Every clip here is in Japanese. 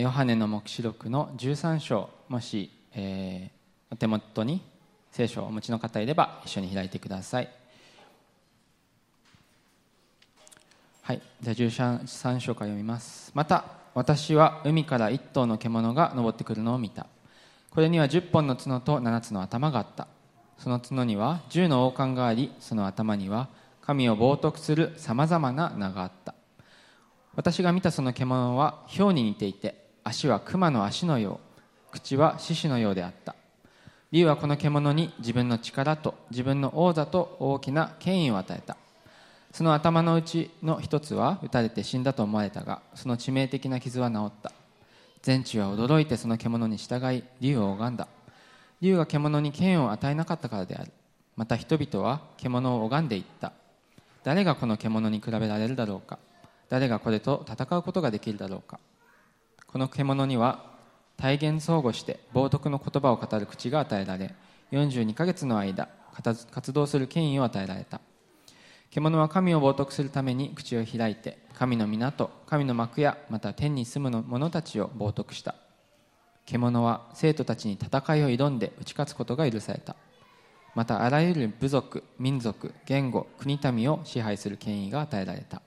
ヨハネの黙示録の13章もし、えーお手元に聖書をお持ちの方いれば一緒に開いてください。はいじゃあ13章から読みます。また私は海から一頭の獣が登ってくるのを見た。これには10本の角と7つの頭があった。その角には10の王冠がありその頭には神を冒涜するさまざまな名があった。私が見たその獣は豹に似ていて足は熊の足のよう口は獅子のようであった。竜はこの獣に自分の力と自分の王座と大きな権威を与えた。その頭のうちの一つは撃たれて死んだと思われたがその致命的な傷は治った。全地は驚いてその獣に従い竜を拝んだ。竜が獣に権威を与えなかったからである。また人々は獣を拝んでいった。誰がこの獣に比べられるだろうか。誰がこれと戦うことができるだろうか。この獣には体現相互して冒涜の言葉を語る口が与えられ42ヶ月の間活動する権威を与えられた。獣は神を冒涜するために口を開いて神の港神の幕やまた天に住む者たちを冒涜した。獣は生徒たちに戦いを挑んで打ち勝つことが許された。またあらゆる部族民族言語国民を支配する権威が与えられた。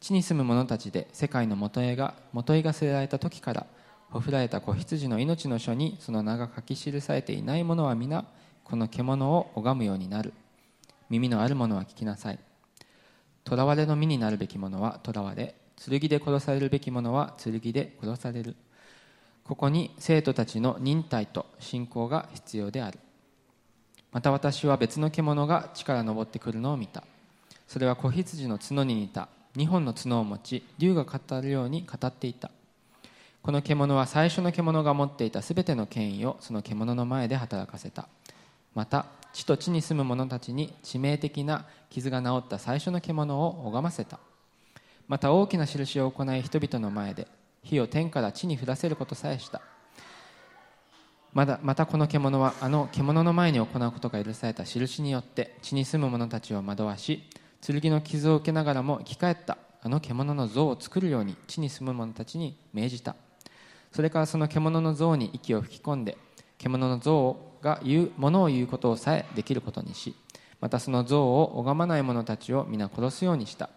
地に住む者たちで世界の元へが元へが据えられた時からほふられた子羊の命の書にその名が書き記されていない者は皆この獣を拝むようになる。耳のある者は聞きなさい。囚われの身になるべき者は囚われ。剣で殺されるべき者は剣で殺される。ここに生徒たちの忍耐と信仰が必要である。また私は別の獣が地から登ってくるのを見た。それは子羊の角に似た。2本の角を持ち竜が語るように語っていた。この獣は最初の獣が持っていたすべての権威をその獣の前で働かせた。また地と地に住む者たちに致命的な傷が治った最初の獣を拝ませた。また大きな印を行い人々の前で火を天から地に降らせることさえした。まだまたこの獣はあの獣の前に行うことが許された印によって地に住む者たちを惑わし剣の傷を受けながらも生き返った。あの獣の像を作るように地に住む者たちに命じた。それからその獣の像に息を吹き込んで獣の像が言うものを言うことをさえできることにしまたその像を拝まない者たちを皆殺すようにした。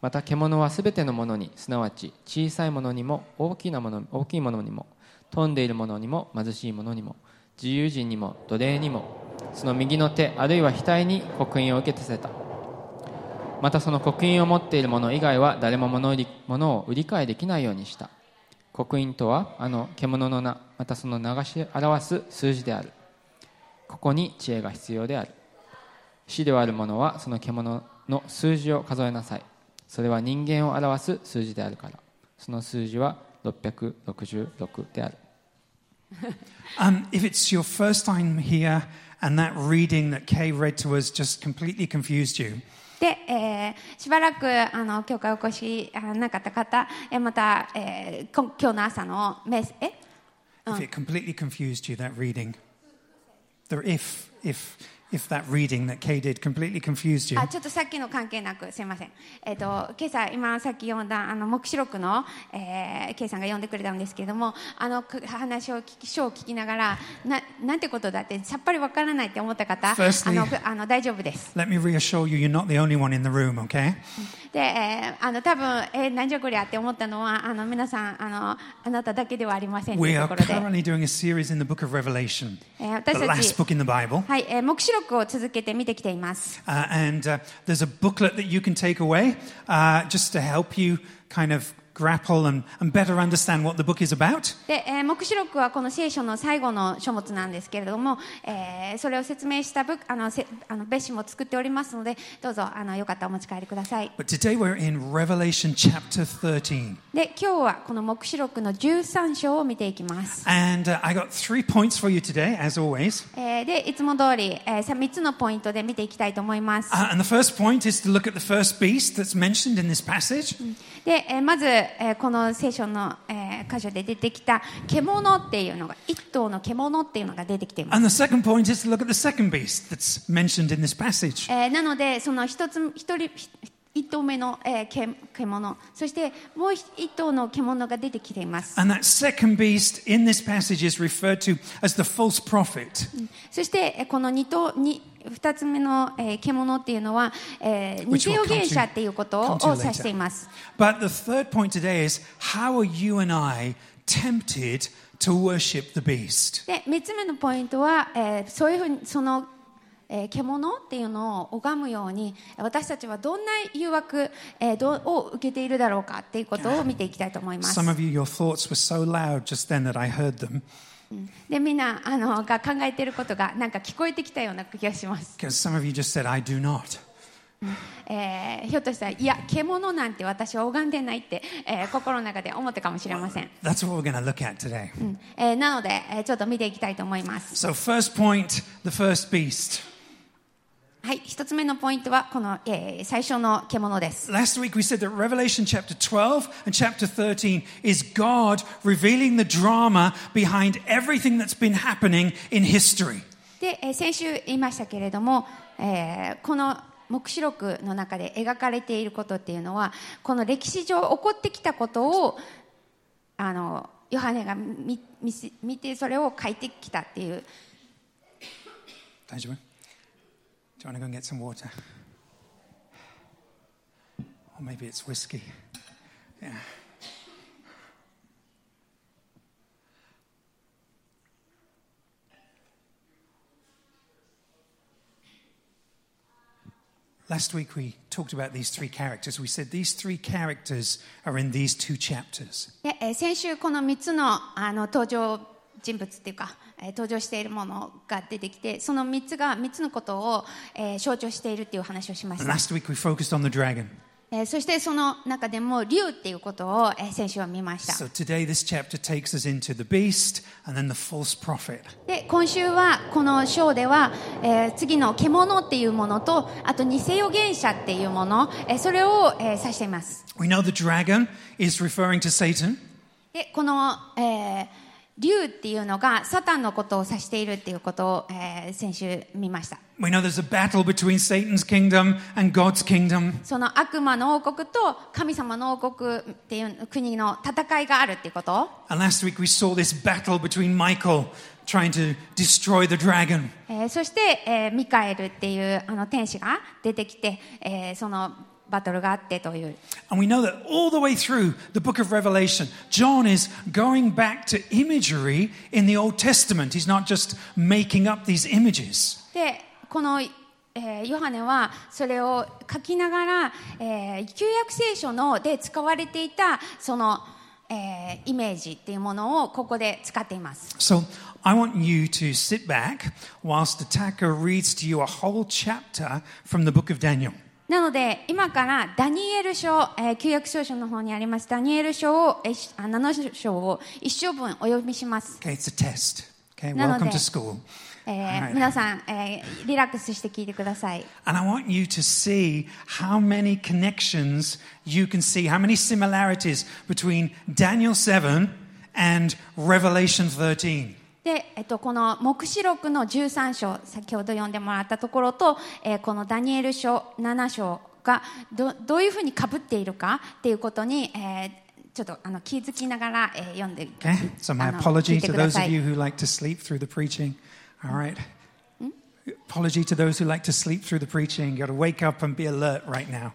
また獣はすべてのものにすなわち小さいものにも大きなもの大きいものにも飛んでいるものにも貧しいものにも自由人にも奴隷にもその右の手あるいは額に刻印を受けさせた。またその刻印を持っている者以外は誰も物を売り物を売り買いできないようにした。刻印とはあの獣の名またその名がし表す数字である。ここに知恵が必要である。死ではある者はその獣の数字を数えなさい。それは人間を表す数字であるから。その数字は666である。Um, if it's your first time here and that reading that Kay read to us just completely confused you, で、えーしばらくあの教会お越しあなかった方、えーまた、えー今日の朝のメッセえ if it completely confused you, that reading, the if, if, if that reading that Kay did completely confused you, あちょっとさっきの関係なくすいません、えっと今朝今さっき読んだあの黙示録の、えー、K さんが読んでくれたんですけれどもあのく話を聞き書を聞きながらななんてことだってさっぱりわからないって思った方あ Firstly- のふあの大丈夫です let me reassure you, you're not the only one in the room, okay? で、えーあの多分、えー、何じゃこりゃって思ったのはあの皆さんあのあなただけではありませんと We are currently doing a series in the book of Revelation, the last book in the Bible. はい、えー、黙示録を続けて見てきています。 Uh, and uh, there's a booklet that you can take away uh, just to help you kind of grapple and, and better understand what the book is about. で、えー、黙示録はこの聖書の最後の書物なんですけれども、えーそれを説明したブあのせあの別紙も作っておりますので、どうぞあのよかったらお持ち帰りください。But today we're in Revelation chapter 13. で、今日はこの黙示録の13章を見ていきます。And uh, I got three points for you today, as always. えーで、いつも通り、えー、さ3つのポイントで見ていきたいと思います。Uh, and the first point is to look at the first beast that's mentioned in this passage. で、えーまず、えー、この聖書の、え、箇所で出てきた獣っていうのが、一頭の獣っていうのが出てきています。え、なので、その一つ、一人、一頭目の、え、け獣、そしてもう一頭の獣が出てきています。そして、この二頭、二、二つ目の、えー獣っていうのは、えー、come 言 to- 者っていうことを指しています But the third point today is how are you and I tempted to worship the beast? で3つ目のポイントは、えーそういうふうにその、えー獣っていうのを拝むように私たちはどんな誘惑、えーどうを受けているだろうかっていうことを見ていきたいと思います Some of you, your thoughts were so loud just then that I heard them でみんなあのが考えていることがなんか聞こえてきたような気がします、because some of you just said, I do not. えーひょっとしたらいや獣なんて私は拝んでないって、えー心の中で思ったかもしれません、That's what we're going to look at today. うんえーなので、えーちょっと見ていきたいと思います So, first point the first beast. はい一つ目のポイントはこの、えー最初の獣です Last week we said that Revelation chapter 12 and chapter 13 is God revealing the drama behind everything that's been happening in history. で、えー先週言いましたけれども、えーこの黙示録の中で描かれていることっていうのはこの歴史上起こってきたことをあのヨハネが見見せ見てそれを書いてきたっていう Benjamin, do you want to go and get some water? Or maybe it's whiskey. Yeah. Last week we talked about these three characters. We said these three characters are in these two chapters. で、えー先週この3つのあの登場人物っていうか、えー 登場しているものが出てきて、その3つが3つのことを象徴しているという話をしました。そしてその中でも竜っていうことを先週は見ました。で今週はこの章では、えー、次の獣っていうものとあと偽予言者っていうもの、えー、それを、えー、指しています。でこの、えー竜っていうのがサタンのことを指しているっていうことを、えー先週見ました We know there's a battle between Satan's kingdom and God's kingdom. その悪魔の王国と神様の王国っていう国の戦いがあるっていうこと And last week we saw this battle between Michael trying to destroy the dragon. えーそして、えーミカエルっていうあの天使が出てきて、えーそのバトルがあってという And we know that all the way through the book of Revelation, John is going back to imagery in the Old Testament. He's not just making up these images. でこの、えーヨハネはそれを書きながら、えー旧約聖書ので使われていたその、えーイメージっていうものをここで使っています So I want you to sit back whilst Ataka reads to you a whole chapter from the book of Daniel. なので今からダニエル書、えー旧約聖書の方にありますダニエル書をえーしあ7章を一章分お読みします、Okay, it's a test. Okay, welcome to school. えー Alright. 皆さん、えーリラックスして聞いてください And I want you to see how many connections you can see, how many similarities between Daniel 7 and Revelation 13. で、えっと、この黙示録の13章先ほど読んでもらったところと、えー、このダニエル書7章がど,どういうふうにかぶっているかっていうことに、えーちょっとあの気づきながら、えー、読んでいきます。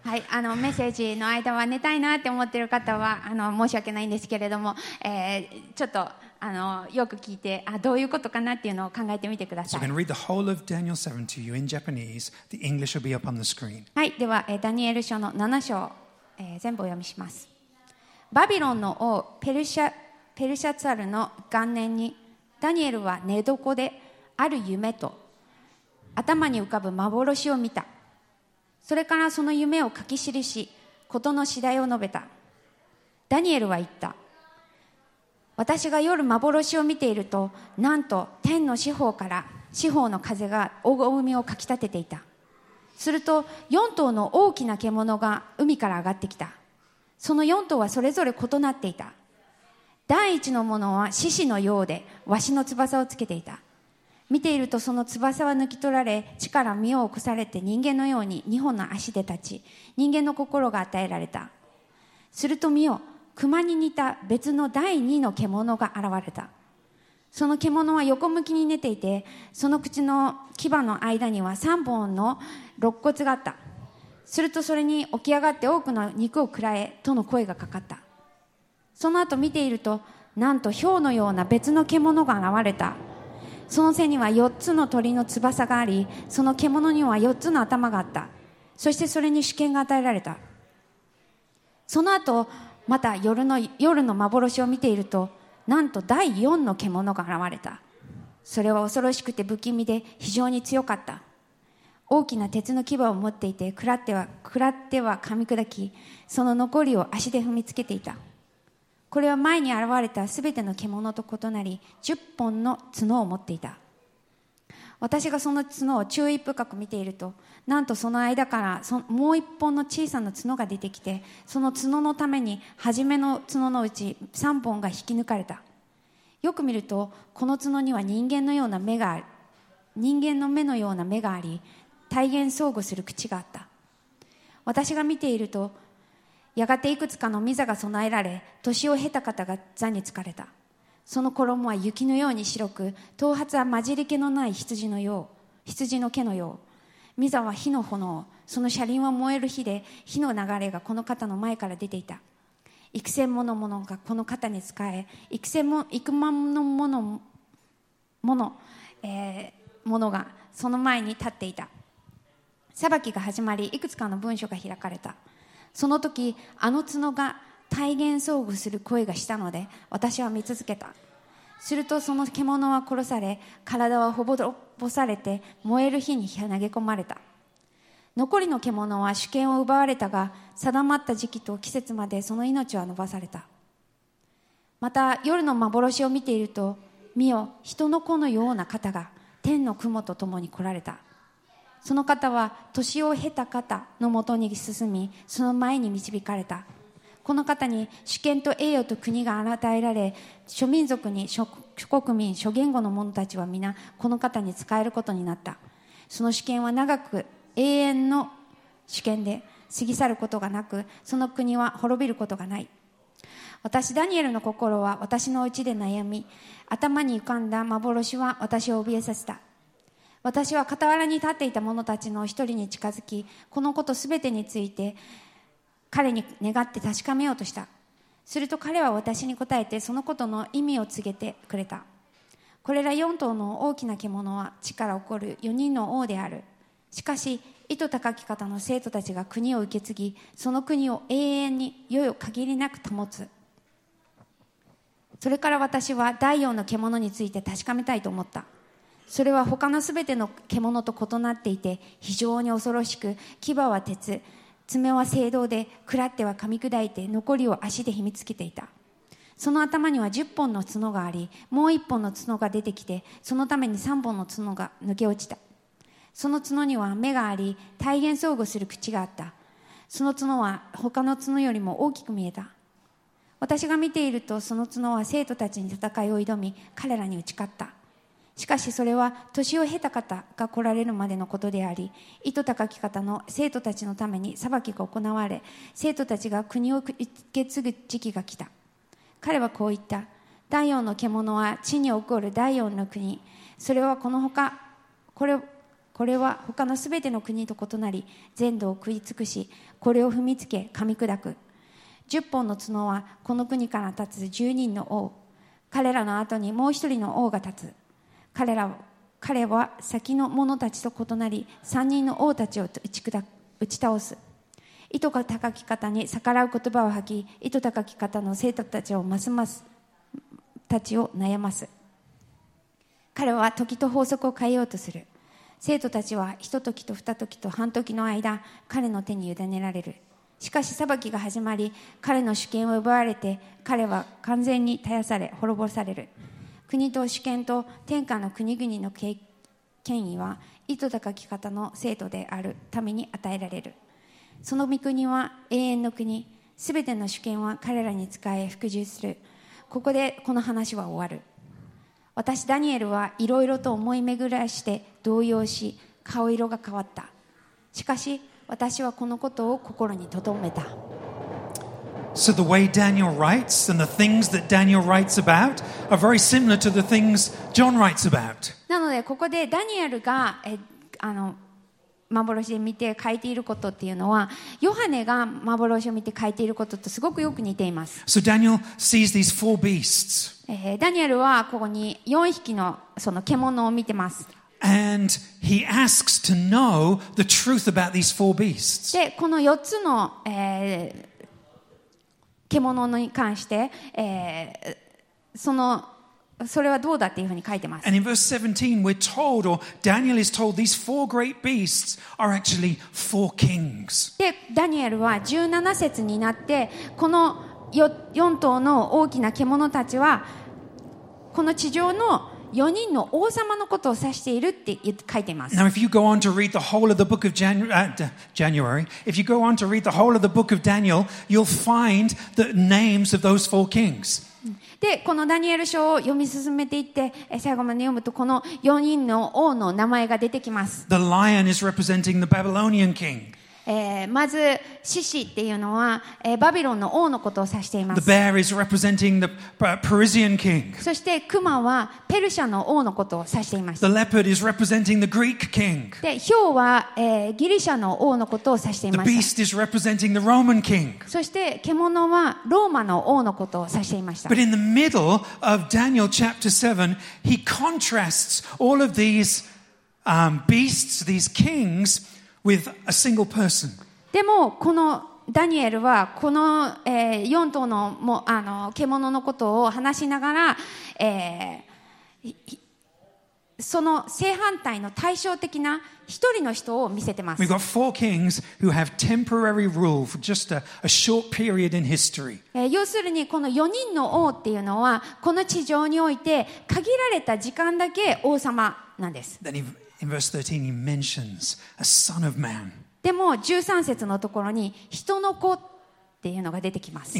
はい、あのメッセージの間は寝たいなって思ってる方はあの申し訳ないんですけれども、えー、ちょっと。あのよく聞いてあどういうことかなっていうのを考えてみてくだ So さい going to read the whole of Daniel 7 to you in Japanese. The English will be up on the screen. はい、では、えーダニエル書の7章、えー全部お読みします。バビロンの王ペルシャペルシャツァルの元年にダニエルは寝床である夢と頭に浮かぶ幻を見た。それからその夢を書き記し、事の次第を述べた。ダニエルは言った。私が夜幻を見ていると、なんと天の四方から四方の風が大海をかき立てていた。すると4頭の大きな獣が海から上がってきた。その4頭はそれぞれ異なっていた。第一のものは獅子のようでわしの翼をつけていた。見ているとその翼は抜き取られ地から身を起こされて人間のように2本の足で立ち人間の心が与えられた。すると見よ熊に似た別の第二の獣が現れた。その獣は横向きに寝ていてその口の牙の間には3本の肋骨があった。するとそれに起き上がって多くの肉を食らえとの声がかかった。その後見ているとなんと豹のような別の獣が現れた。その背には4つの鳥の翼がありその獣には4つの頭があった。そしてそれに主権が与えられた。その後また夜の夜の幻を見ているとなんと第4の獣が現れた。それは恐ろしくて不気味で非常に強かった。大きな鉄の牙を持っていて食らっては食らっては噛み砕きその残りを足で踏みつけていた。これは前に現れたすべての獣と異なり10本の角を持っていた。私がその角を注意深く見ているとなんとその間からそもう一本の小さな角が出てきてその角のために初めの角のうち3本が引き抜かれた。よく見るとこの角には人間のような目がある人間の目のような目があり体現相互する口があった。私が見ているとやがていくつかの御座が備えられ年を経た方が座に疲れた。その衣は雪のように白く頭髪は混じり気のない羊のよう羊の毛のよう。御座は火の炎その車輪は燃える火で火の流れがこの方の前から出ていた。幾千ものものがこの方に使え幾千も幾万のものもの、えー、ものがその前に立っていた。裁きが始まりいくつかの文書が開かれた。その時あの角が体現相互する声がしたので私は見続けた。するとその獣は殺され体はほぼぼされて燃える火に投げ込まれた。残りの獣は主権を奪われたが定まった時期と季節までその命は伸ばされた。また夜の幻を見ていると見よ人の子のような方が天の雲と共に来られた。その方は年を経た方のもとに進みその前に導かれた。この方に主権と栄誉と国が与えられ諸民族に諸国民諸言語の者たちは皆この方に仕えることになった。その主権は長く永遠の主権で過ぎ去ることがなくその国は滅びることがない。私ダニエルの心は私のうちで悩み頭に浮かんだ幻は私を怯えさせた。私は傍らに立っていた者たちの一人に近づきこのことすべてについて彼に願って確かめようとした。すると彼は私に答えてそのことの意味を告げてくれた。これら4頭の大きな獣は地から起こる4人の王である。しかし意図高き方の生徒たちが国を受け継ぎその国を永遠に世よ限りなく保つ。それから私は第4の獣について確かめたいと思った。それは他のすべての獣と異なっていて非常に恐ろしく牙は鉄。爪は青銅で食らっては噛み砕いて残りを足で秘密つけていた。その頭には10本の角がありもう1本の角が出てきてそのために3本の角が抜け落ちた。その角には目があり体現相互する口があった。その角は他の角よりも大きく見えた。私が見ているとその角は生徒たちに戦いを挑み彼らに打ち勝った。しかしそれは年を経た方が来られるまでのことであり意図高き方の生徒たちのために裁きが行われ生徒たちが国を受け継ぐ時期が来た。彼はこう言った。第四の獣は地に起こる第四の国。それはこのほかこれこれは他のすべての国と異なり全土を食い尽くしこれを踏みつけ噛み砕く。10本の角はこの国から立つ10人の王。彼らの後にもう一人の王が立つ。彼ら彼は先の者たちと異なり3人の王たちを打ち打ち倒す。意図が高き方に逆らう言葉を吐き意図高き方の生徒たちをますますたちを悩ます。彼は時と法則を変えようとする。生徒たちはひと時と二時と半時の間彼の手に委ねられる。しかし裁きが始まり彼の主権を奪われて彼は完全に絶やされ滅ぼされる。国と主権と天下の国々の権威は意図高き方の生徒であるために与えられる。その御国は永遠の国。すべての主権は彼らに仕え服従する。ここでこの話は終わる。私ダニエルはいろいろと思い巡らして動揺し顔色が変わった。しかし私はこのことを心に留めた。So the way Daniel writes and the things that Daniel writes about are very similar to the things John writes about. なのでここでダニエルがえあの幻で見て書いていることっていうのはヨハネが幻を見て書いていることとすごくよく似ています、So Daniel sees these four beasts えーダニエルはここに4匹のその獣を見てます and he asks to know the truth about these four beasts. でこの4つの、えー獣に関して、えーそのそれはどうだっていうふうに書いてます And in verse 17, we're told, or Daniel is told, these four great beasts are actually four kings. でダニエルは17節になってこの 4, 頭の大きな獣たちはこの地上の4人の王様のことを指しているって書いています。で、このダニエル書を読み進めていって、最後まで読むと、この4人の王の名前が出てきます。The lion is representing the Babylonian king. えーまず獅子っていうのは、えーバビロンの王のことを指していま The す bear is representing the uh, Parisian king. そしてクマはペルシャの王のことを指していまし The た leopard is representing the Greek king. でヒョウは、えーギリシャの王のことを指してい The ました beast is representing the Roman king. そして獣はローマの王のことを指していました。But in the middle of Daniel chapter 7, he contrasts all of these um, beasts, these kings, with a single person. でも、このダニエルは、この、え4頭のもあの獣のことを話しながら、えーその正反対の対照的な一人の人を見せてます We've。got four kings who have temporary rule for just a, a short period in history. えー要するにこの4人の王っていうのはこの地上において限られた時間だけ王様なんです Then でも13節のところに人の子っていうのが出てきます。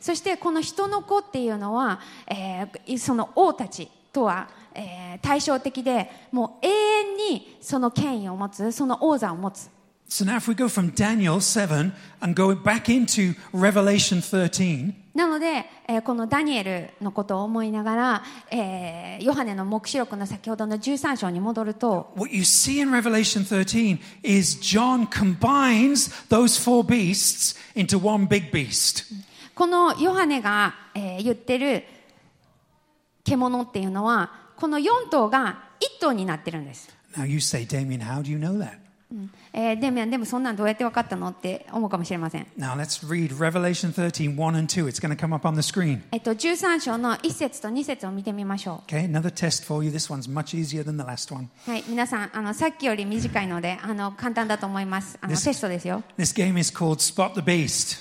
そしてこの人の子っていうのは、その王たちとは、対照的でもう永遠にその権威を持つその王座を持つ。So now if we go from Daniel 7 and go back into Revelation 13. なので、えーこのダニエルのことを思いながら、えーヨハネの黙示録の先ほどの13章に戻ると what you see in Revelation 13 is John combines those four beasts into one big beast. このヨハネが、えー言ってる獣っていうのはこの4頭が1頭になってるんです、Now, you say, Damien, how do you know that? えーでもでもそんなんどうやって分かったのって思うかもしれません Now, let's read Revelation 13 1 and 2. It's going to come up on the screen. えっと、13章の1節と2節を見てみましょ Okay, another test for you. This one's much easier than the last one. う。はい、皆さん、あの、さっきより短いので、あの、簡単だと思います。あの、This- テストですよ。This game is called Spot the Beast,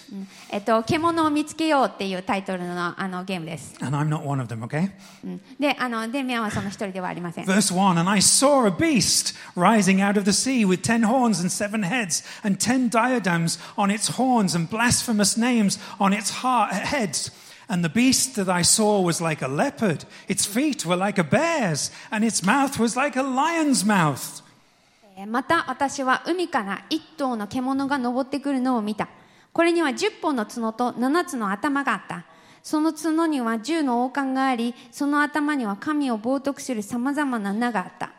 えっと、獣を見つけようっていうタイトルの、あの、ゲームです。and I'm not one of them, okay? うんで、あの、デミアンはその一人ではありません。Verse 1 And I saw a beast rising out of the sea with ten horns and seven heads, and ten diadems on its horns, and blasphemous names on its ha- heads. And the beast that I saw was like a leopard, its feet were like a bear's, and its mouth was like a lion's mouth. えーまた、私は海から一頭の獣が登ってくるのを見た。これには10本の角と7つの頭があった。その角には10の王冠があり、その頭には神を冒涜する様々な名があった。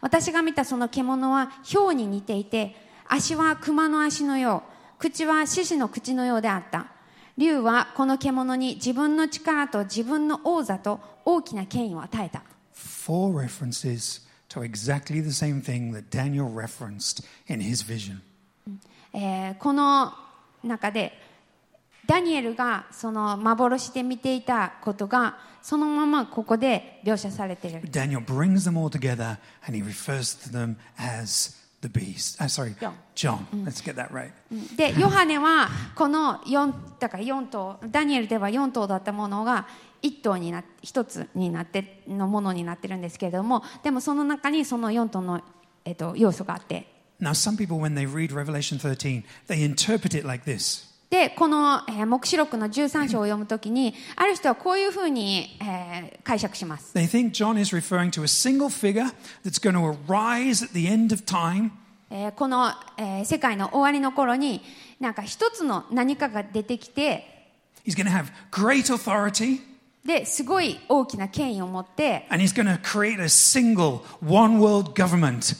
私が見たその獣は豹に似ていて、足は熊の足のよう、口は獅子の口のようであった。竜はこの獣に自分の力と自分の王座と大きな権威を与えた。Four references to exactly the same thing that Daniel referenced in his vision. えーこの中でダニエルがその幻で見ていたことがそのままここで描写されている Daniel brings them all together and he refers to them as the beast. Uh, sorry, John. John. Let's get that right. でヨハネはこの4だから4頭ダニエルでは4頭だったものが1頭にな1つになってのものになってるんですけれどもでもその中にその4頭の、えっと要素があって Now, some people, when they read Revelation 13, they interpret it like this でこの、えー黙示録の13章を読むときにある人はこういうふうに、えー解釈します They think John is referring to a single figure that's going to arise at the end of time. えーこの、えー世界の終わりの頃になんか一つの何かが出てきて He's going to have great authority ですごい大きな権威を持って and he's going to create a single one world government.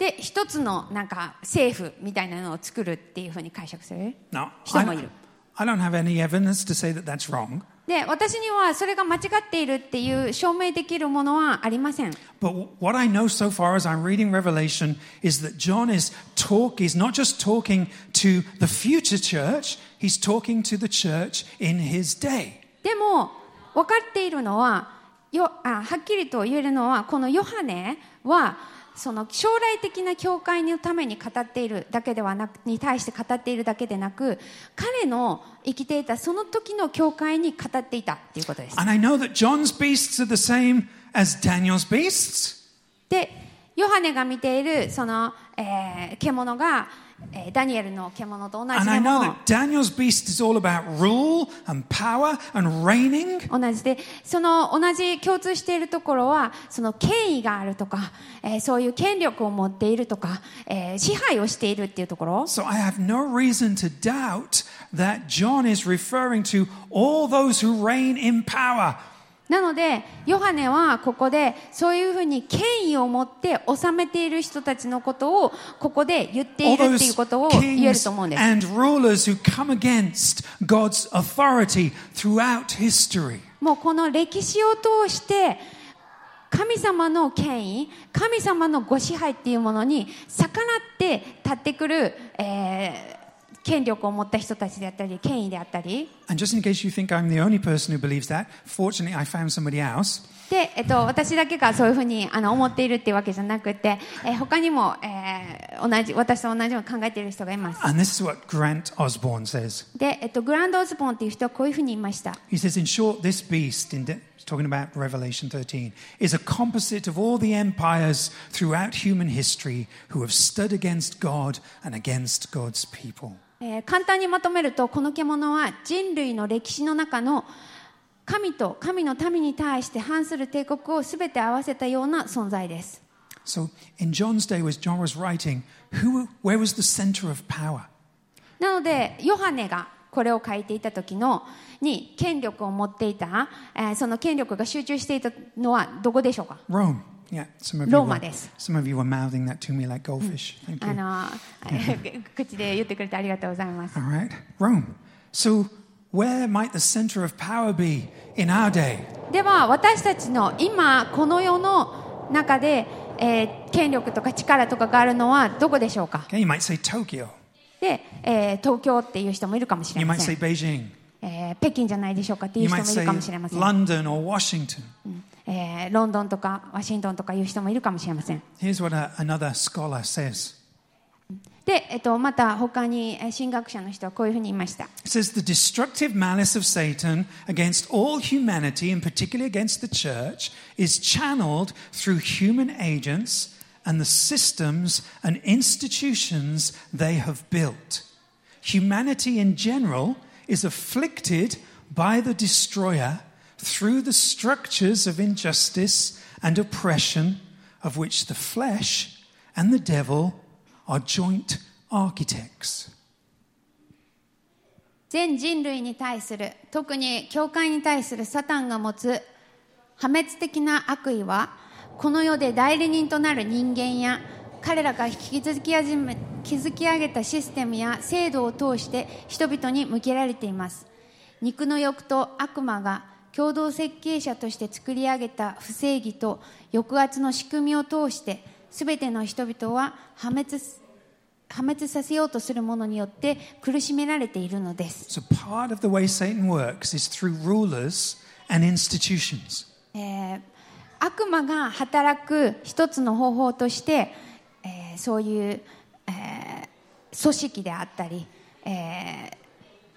で一つのなんか政府みたいなのを作るっていうふうに解釈する人もいる I, don't have any evidence to say that that's wrong, で私にはそれが間違っているっていう証明できるものはありません but what I know so far as I'm reading Revelation is that John is talk he's not just talking to the future church, he's talking to the church in his day. でも分かっているのはよあはっきりと言えるのはこのヨハネはその将来的な教会のために語っているだけではなくに対して語っているだけでなく彼の生きていたその時の教会に語っていたということです And I know that John's beasts are the same as Daniel's beasts. でヨハネが見ているその、えー獣が、えーダニエルの獣と同じでも Daniel's beast is all about rule and power and reigning. 同じでその同じ共通しているところはその権威があるとか、えーそういう権力を持っているとか、えー支配をしているっていうところ So I have no reason to doubt that John is referring to all those who reign in power. なのでヨハネはここでそういうふうに権威を持って治めている人たちのことをここで言っているっていうことを言えると思うんです and rulers who come against God's authority throughout history. もうこの歴史を通して神様の権威神様のご支配っていうものに逆らって立ってくる、えー権力を持った人たちであったり権威であったり And just in case you think I'm the only person who believes that, fortunately I found somebody else. で、えっと、私だけがそういうふうにあの思っているっていうわけじゃなくて、えー他にも、えー同じ私と同じように考えている人がいます And this is what Grant Osborne says. で、えっと、グランド・オズボンっていう人はこういうふうに言いました He says, in short, this beast, in talking about Revelation 13, is a composite of all the empires throughout human history who have stood against God and against God's people. えー簡単にまとめるとこの獣は人類の歴史の中の神と神の民に対して反する帝国を全て合わせたような存在です So in John's day, as John was writing, who, where was the center of power? なのでヨハネがこれを書いていた時のに権力を持っていた、えーその権力が集中していたのはどこでしょうか？Rome. Yeah, some of you, were, Roma です。some of you were mouthing that to me like goldfish. Thank あ you. の口で言ってくれてありがとうございます All right, Rome. So where might the center of power be in our day? では私たちの今この世の中で、えー権力とか力とかがあるのはどこでしょうか Okay, you might say Tokyo. で、えー東京っていう人もいるかもしれ You ま might せ say ん、Beijing. えー、北京じゃないでしょうかっていう人もいるかもしれません。London or Washington. えー、ロンドンとかワシントンとかいう人もいるかもしれません。Here's what a, another scholar says. で、えっと、また他に神学者の人はこういうふうに言いました。It the destructive malice of Satan against all humanity, and particularly against the church, is channeled through human agents and the systems and institutions they have built. Humanity in general is afflicted by the destroyer through the structures of injustice and oppression of which the flesh and the devil are joint architects. 全人類に対する特に教会に対するサタンが持つ破滅的な悪意はこの世で代理人となる人間や 彼らが築き始め築き上げたシステムや制度を通して人々に向けられています肉の欲と悪魔が共同設計者として作り上げた不正義と抑圧の仕組みを通して全ての人々は破滅す破滅させようとするものによって苦しめられているのです So part of the way Satan works is through rulers and institutions. えー悪魔が働く一つの方法として、えーそういう、えー組織であったり、えー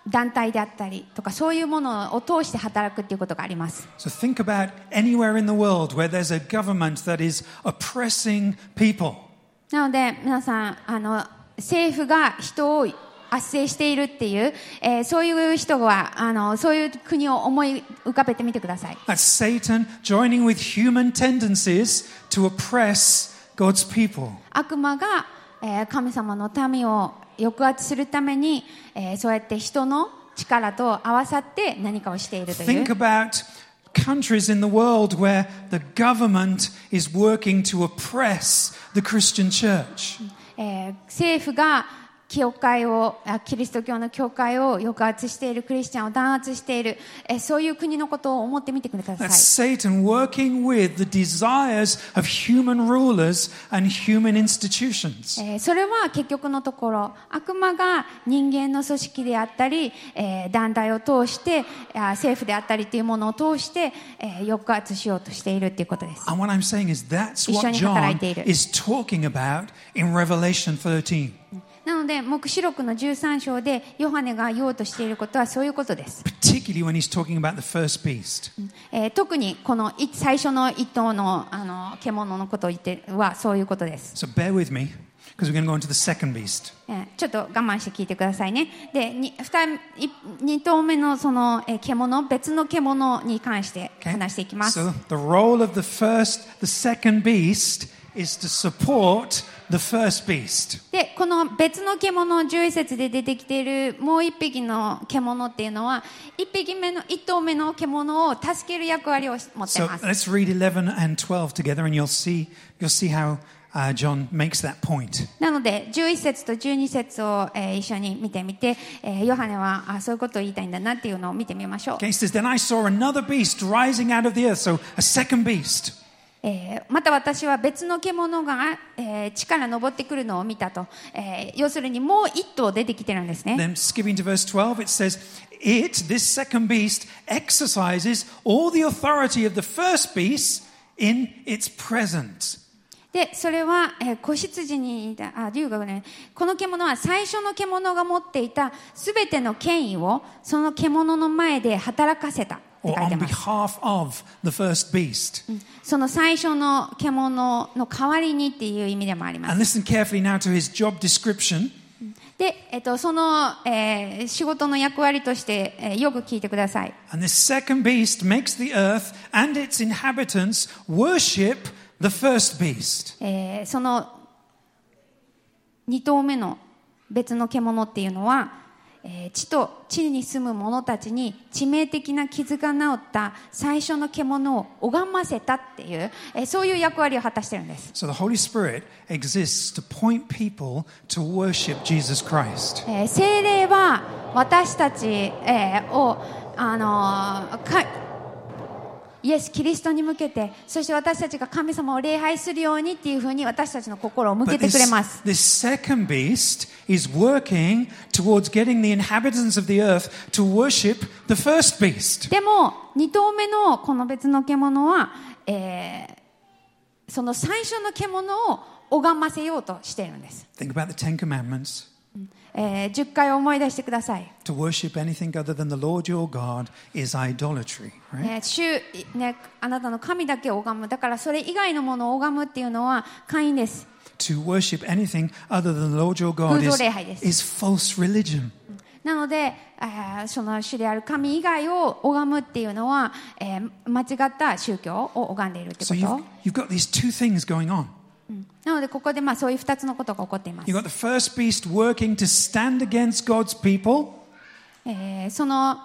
団体であったりとかそういうものを通して働くっていうことがあります So think about anywhere in the world where there's a government that is oppressing people. なので皆さんあの政府が人を圧政しているっていう、えーそういう人はあのそういう国を思い浮かべてみてください That's Satan joining with human tendencies to oppress God's people. 悪魔が、えー神様の民を抑圧するために、えーそうやって人の力と合わさって何かをしているという Think about countries in the world where the government is working to oppress the Christian church. えー政府が教会をあキリスト教の教会を抑圧しているクリスチャンを弾圧している、えーそういう国のことを思ってみてください Satan working with the desires of human rulers and human institutions. えーそれは結局のところ悪魔が人間の組織であったり、えー団体を通してあ政府であったりというものを通して、えー抑圧しようとしているということです。And what I'm saying is that's 一緒 what に働い John ている。is talking about in Revelation 13. なので、黙示録の13章で、ヨハネが言おうとしていることはそういうことです。特にこの最初の一頭の,あの獣のことを言ってはそういうことです。ちょっと我慢して聞いてくださいね。で、2頭目のその獣、別の獣に関して話していきます。the first beast. で、この別の獣、11節で出てきているもう一匹の獣っていうのは、一匹目の一頭目の獣を助ける役割を持っています。So, let's read 11 and 12 together and you'll see, you'll see how Uh, John makes that point. なので、11節と12節を、えー、一緒に見てみて、えー、ヨハネはあそういうことを言いたいんだなっていうのを見てみましょう。Okay, says, えー、また私は別の獣が、えー、地から登ってくるのを見たと、えー、要するにもう一頭出てきてるんですね。で、それは、えー、子羊に、あ、竜がね、この獣は最初の獣が持っていたすべての権威をその獣の前で働かせた。って書いてます。behalf of the first beast. その最初の獣の代わりにっていう意味でもあります.で、えっと、その、えー仕事の役割として、えーよく聞いてください。And this second beast makes the earth and its inhabitants worship the first beast. えーその2頭目の別の獣っていうのは、えー地と地に住む者たちに致命的な傷が治った最初の獣を拝ませたっていう、えーそういう役割を果たしてるんです。So the Holy Spirit exists to point people to worship Jesus Christ. えー精霊は私たち、えーを、あのーかイエス・キリストに向けてそして私たちが神様を礼拝するようにっていうふうに私たちの心を向けてくれます。でも、2頭目のこの別の獣は、え、その最初の獣を拝ませようとしているんです。えー10回思い出してください、To worship anything other than the Lord your God is idolatry, right? えー主ね、あなたの神だけを拝むだからそれ以外のものを拝むっていうのは会員です To worship anything other than the Lord your God is, is false religion. なので、えーその主である神以外を拝むっていうのは、えー間違った宗教を拝んでいるってこ So と you've, you've got these two things going on. なのでここでまあそういう2つのことが起こっています You've got the first beast working to stand against God's people. えーその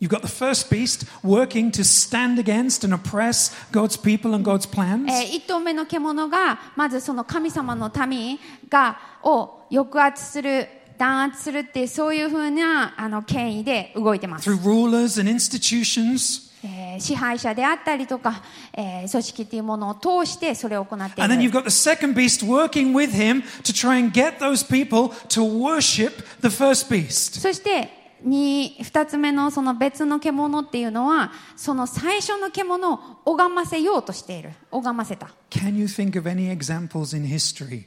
You've got the first beast working to stand against and oppress God's people and God's plans. えー一頭目の獣がまずその神様の民がを抑圧する弾圧するっていうそういうふうなあの権威で動いてます、through rulers and institutions. えー支配者であったりとか、えー組織っていうものを通してそれを行ってい And then you've る got the second beast working with him to try and get those people to worship the first beast. そしてに二つ目のその別の獣っていうのはその最初の獣を拝ませようとしている拝ませた Can you think of any examples in history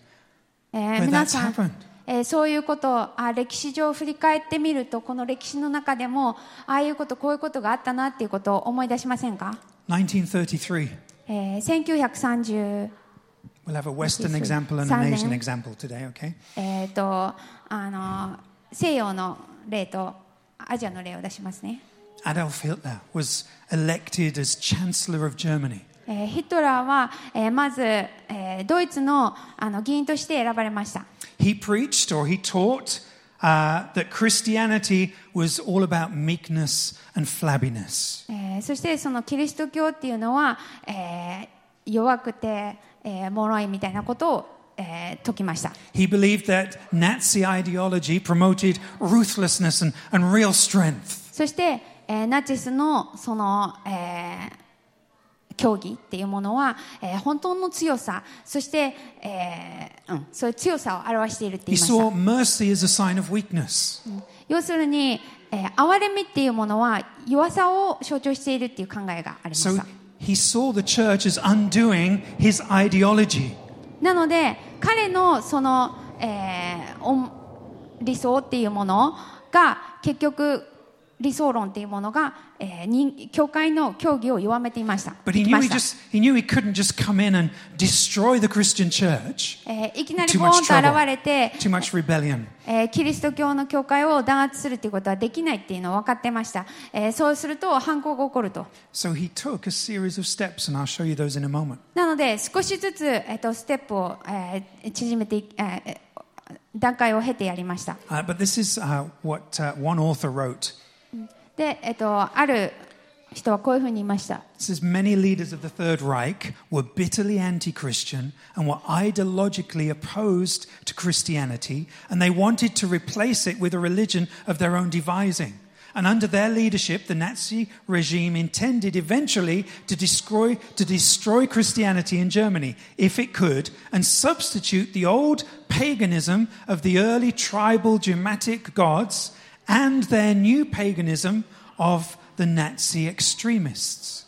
えー where 皆 that's さん happened? えーそういうことをあ歴史上振り返ってみるとこの歴史の中でもああいうことこういうことがあったなっていうことを思い出しませんか、1933. えー1933 We'll have a Western Yes, sir. example and an Asian Silent. example today, okay? えー、とあの西洋の例とアジアの例を出しますね、Adolf Hitler was elected as Chancellor of Germany. えーヒトラーは、えーまず、えードイツのあの議員として選ばれました、He preached or he taught uh, that Christianity was all about meekness and flabbiness. えーそしてそのキリスト教っていうのは、えー弱くて、えー脆いみたいなことを、えー説きました He believed that Nazi ideology promoted ruthlessness and, and real strength. そして、えーナチスのその、えー 教義っていうものは、えー本当の強さそして、えーうん、そういう強さを表しているって言 He いました saw mercy as a sign of weakness. 要するに、えー憐れみっていうものは弱さを象徴しているっていう考えがありまし So た he saw the church as undoing his ideology. なので彼のその、えーお理想っていうものが結局理想論というものが、えー、人教会の教義を弱めていました。いきなりボーンと現れて、えー、キリスト教の教会を弾圧するということはできないというのは分かっていました、えー。そうすると反抗が起こると。なので、少しずつ、えー、とステップを、えー、縮めてい、え、段階を経てやりました。Uh, but this is, uh, what, one author wrote. で、えー、とある人はこういうふうに言いました It says many leaders of the Third Reich were bitterly anti-Christian and were ideologically opposed to Christianity, and they wanted to replace it with a religion of their own devising. And under their leadership, the Nazi regime intended eventually to destroy, to destroy Christianity in Germany, if it could, and substitute the old paganism of the early tribal Germanic gods and their new paganism of the Nazi extremists.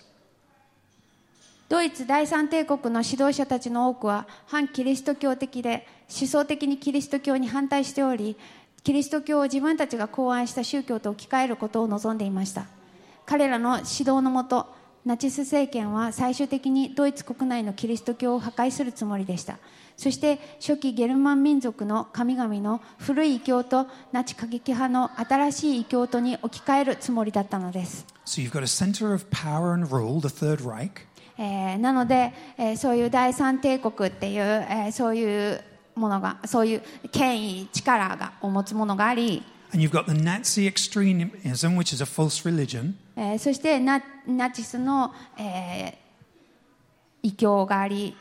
ドイツ第三帝国の指導者たちの多くは反キリスト教的で思想的にキリスト教に反対しておりキリスト教を自分たちが考案した宗教と置き換えることを望んでいました彼らの指導のもとナチス政権は最終的にドイツ国内のキリスト教を破壊するつもりでしたそして初期ゲルマン民族の神々の古い異教とナチ過激派の新しい異教とに置き換えるつもりだったのです。So you've got a center of power and rule, the Third Reich, えーなので、えーそういう第三帝国っていう、えーそういうものがそういう権威力がを持つものがあり、and you've got the Nazi extremism, which is a false religion, えーそしてナナチスの、えー異教があり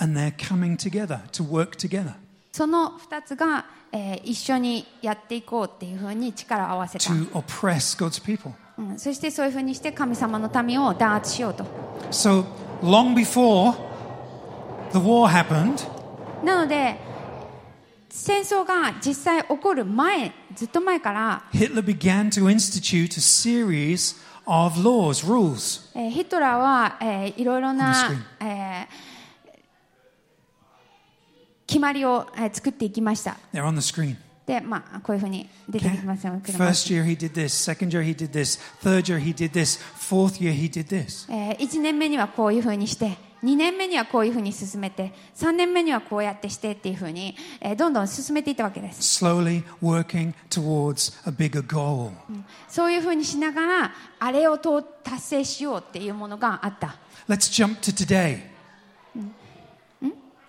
and they're coming together to work together その2つが、えー一緒にやっていこうっていうふうに力を合わせた、to oppress God's people. うんそしてそういうふうにして神様の民を弾圧しようと So long before the war happened, なので戦争が実際起こる前ずっと前から Hitler began to institute a series of laws, rules. えーヒトラーは、えーいろいろなえー決まりを、えー作っていきました。They're on the screen. で、まあ、こういうふうに出て?きますよ。First year he did this, second year he did this, third year he did this, fourth year he did this. え1年目にはこういうふうにして、2年目にはこういうふうに進めて、3年目にはこうやってしてっていうふうに、えーどんどん進めていったわけです。Slowly working towards a bigger goal. そういうふうにしながら、あれをと達成しようっていうものがあった。Let's jump to today.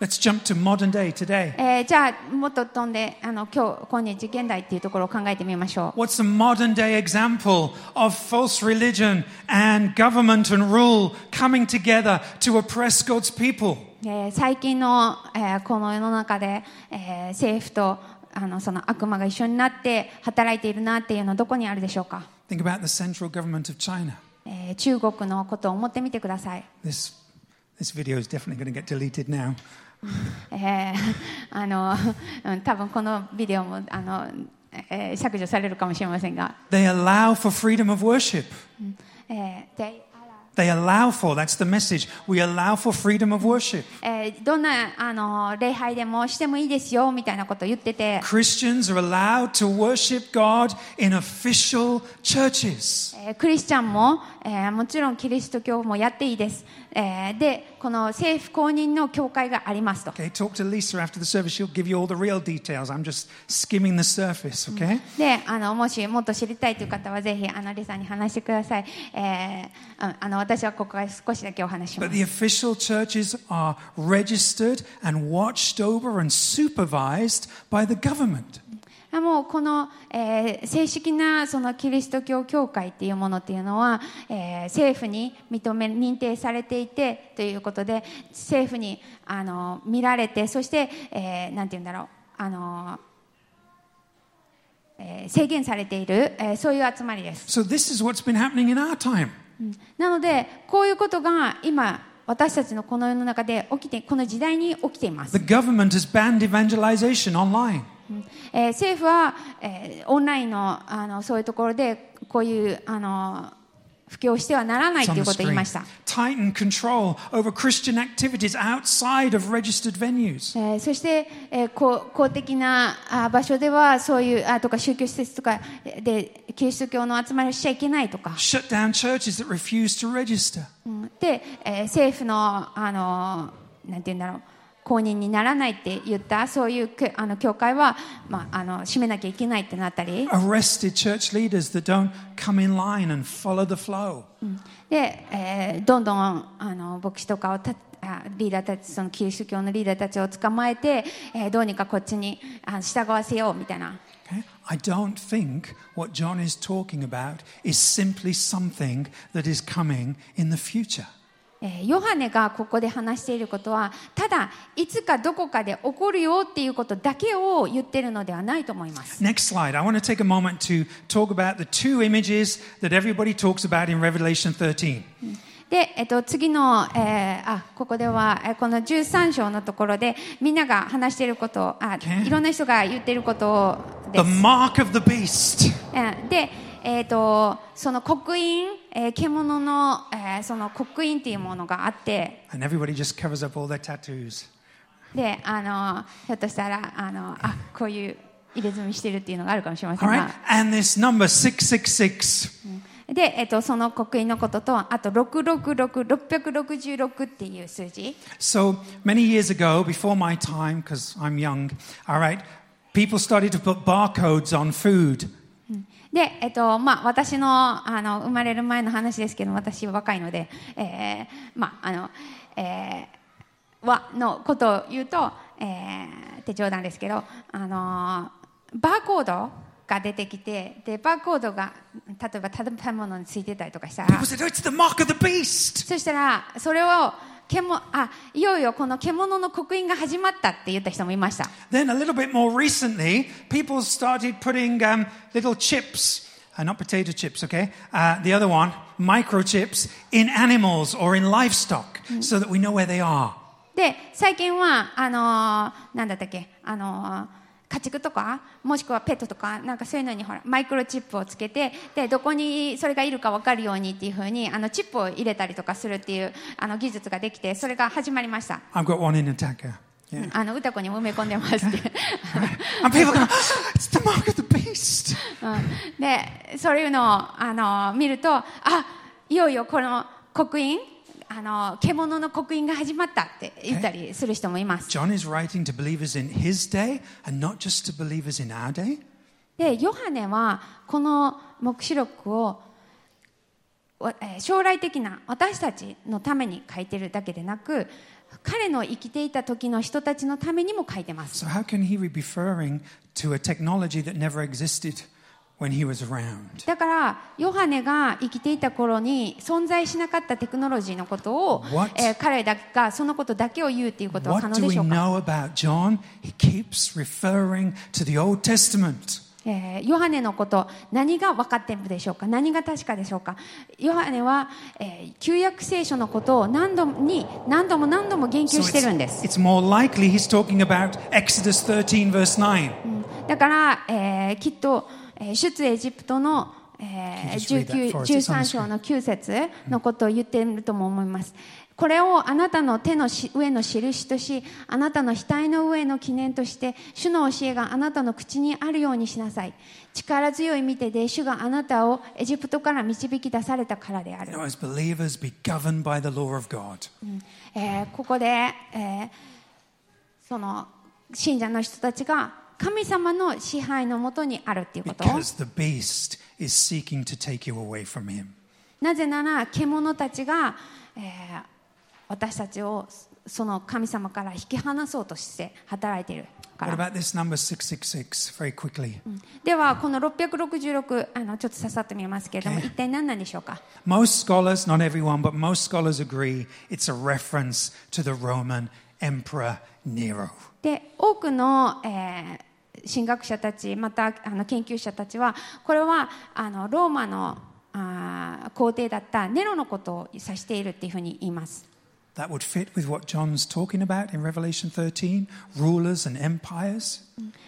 Let's jump to modern day today. えーじゃあ、もっと飛んで、あの今日、今日、現代っていうところを考えてみましょう。 What's a modern day example of false religion and government and rule coming together to oppress God's people? えー最近の、えーこの世の中で、えー政府とあのその悪魔が一緒になって働いているなっていうのはどこにあるでしょうか、 Think about the central government of China. えー中国のことを思ってみてください、 This, this video is definitely going to get deleted now. えーあのうん多分このビデオもあの、えー削除されるかもしれませんが、They allow for freedom of worship. えー they allow They allow for, that's the message. We allow for freedom of worship. えーどんなあの礼拝でもしてもいいですよみたいなことを言ってて、Christians are allowed to worship God in official churches. えークリスチャンも、えーもちろんキリスト教もやっていいです、えーでこの政府公認の教会がありますと Okay, talk to Lisa after the service. She'll give you all the real details. I'm just skimming the surface, okay? であのもしもっと知りたいという方はぜひあのリさんに話してください、えーああの私はここから少しだけお話ししま But す the official churches are registered and watched over and supervised by the government. あもうこの、えー正式なそのキリスト教教会っていうものっていうのは、えー政府に認め認定されていてということで政府にあの見られてそして、えーなんて言うんだろうあの、えー制限されている、えーそういう集まりです。So this is what's been happening in our time. なのでこういうことが今私たちのこの世の中で起きてこの時代に起きています The。government has banned evangelization online. えー政府は、えーオンラインのあのそういうところでこういうあの布教してはならないということを言い.ました、Tighten control over Christian activities outside of registered venues. えーそして、えー公公的なあ場所ではそういうあとか宗教施設とかでキリスト教の集まりをしちゃいけないとか、Shut down churches that refuse to register. うんで、えー政府のあのなんて言うんだろう公認にならないって言ったそういうくあの教会は、まあ、あの閉めなきゃいけないってなったり Arrested church leaders that don't come in line and follow the flow. で、えーどんどんあの牧師とかをたあリーダーたちそのキリスト教のリーダーたちを捕まえて、えーどうにかこっちにあ従わせようみたいな? I don't think what John is talking about is simply something that is coming in the future. えーヨハネがここで話していることはただいつかどこかで起こるよっていうことだけを言ってるのではないと思います Next slide. I want to take a moment to talk about the two images that everybody talks about in Revelation 13. で、えっと、次の、えーあここではえーこの13章のところでみんなが話していることをあ Okay. いろんな人が言っていることで The す mark of the beast. えーで、えー、とその刻印、えー獣の、えーその刻印っていうものがあって And everybody just covers up all their tattoos. であのひょっとしたらあのあこういう入れ墨してるっていうのがあるかもしれません All が right? And this number 666. で、えー、とその刻印のこととあと666666っていう数字 So many years ago, before my time, because I'm young, all right, people started to put barcodes on food. で、えっとまあ、私のあの生まれる前の話ですけど私は若いので、えーまああのえーはのことを言うと、えーって冗談ですけど、あのバーコードが出てきてでバーコードが例えば食べ物についてたりとかしたら oh. そしたらそれを獣あいよいよこの獣の刻印が始まったって言った人もいました。Then a little bit more recently, people started putting um, little chips, uh, not potato chips, okay? Uh, the other one, microchips, in animals or in livestock so that we know where they are. で最近はあのーなんだったっけあのー家畜とかもしくはペットとかなんかそういうのにほらマイクロチップをつけてでどこにそれがいるか分かるようにっていうふうにあのチップを入れたりとかするっていうあの技術ができてそれが始まりました I've got one in Attacker. Yeah. あの歌子にも埋め込んでますって And people go, it's the mark of the beast. うんでそういうのをあの見るとあいよいよこの刻印あの獣の刻印が始まったって言ったりする人もいます John is writing to believers in his day and not just to believers in our day. でヨハネはこの黙示録を将来的な私たちのために書いてるだけでなく彼の生きていた時の人たちのためにも書いてます So, how can he be referring to a technology that never existed when he was around? だからヨハネが生きていた頃に存在しなかったテクノロジーのことを What?、えー彼だけがそのことだけを言うっていうことは可 What 能 do で we しょうか？Know about John? He keeps referring to the Old Testament. えーヨハネのこと何が分かっているでしょうか？何が確かでしょうか？ヨハネは、えー旧約聖書のことを何度もに何度も何度も言 So 及してるんです it's, it's more likely he's talking about Exodus 13, verse 9. だから、えーきっと、えー出エジプトの、え Can you just read that ー for us? It's on 13 the 章の9節のことを言っているとも思います。これをあなたの手のし上の印とし、あなたの額の上の記念として、主の教えがあなたの口にあるようにしなさい。力強い見てで、主があなたをエジプトから導き出されたからであるここで、えーその信者の人たちが神様の支配のもとにあるっていうこと Because the beast is seeking to take you away from him. なぜなら獣たちが、えー私たちをその神様から引き離そうとして働いているか What ら about this number 666? Very quickly. ではこの666あのちょっとささっと見ますけれども、Okay. 一体何なんでしょうか Most scholars, not everyone, but most scholars agree it's a reference to the Roman Emperor Nero. で多くの、えー神学者たちまたあの研究者たちはこれはあのローマのあー皇帝だったネロのことを指しているっていうふうに言います。That would fit with what John's talking about in Revelation 13 rulers and empires.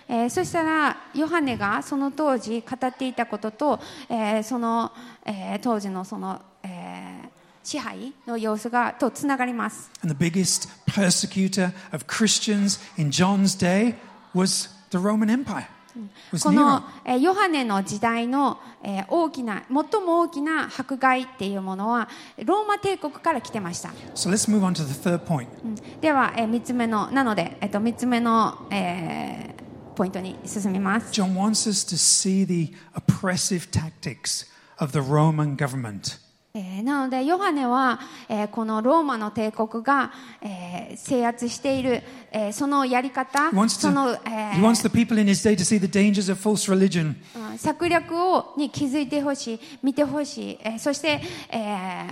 えーそしたらヨハネがその当時語っていたことと、えーその、えー当時のその、えー支配の様子がとつながります。And the biggest persecutor of Christians in John's day was the Roman Empire. Was このヨハネの時代の、えー大きな最も大きな迫害っていうものはローマ帝国から来てました。So let's move on to the third point. うんでは、え3つ目のなので、えっと、3つ目の、えーポイントに進みます、John wants us to see the oppressive tactics of the Roman government. えーなのでヨハネは、えーこのローマの帝国が、えー制圧している、えーそのやり方その、え.ーうん策略をに気づいてほしい見てほしい、えーそして、えー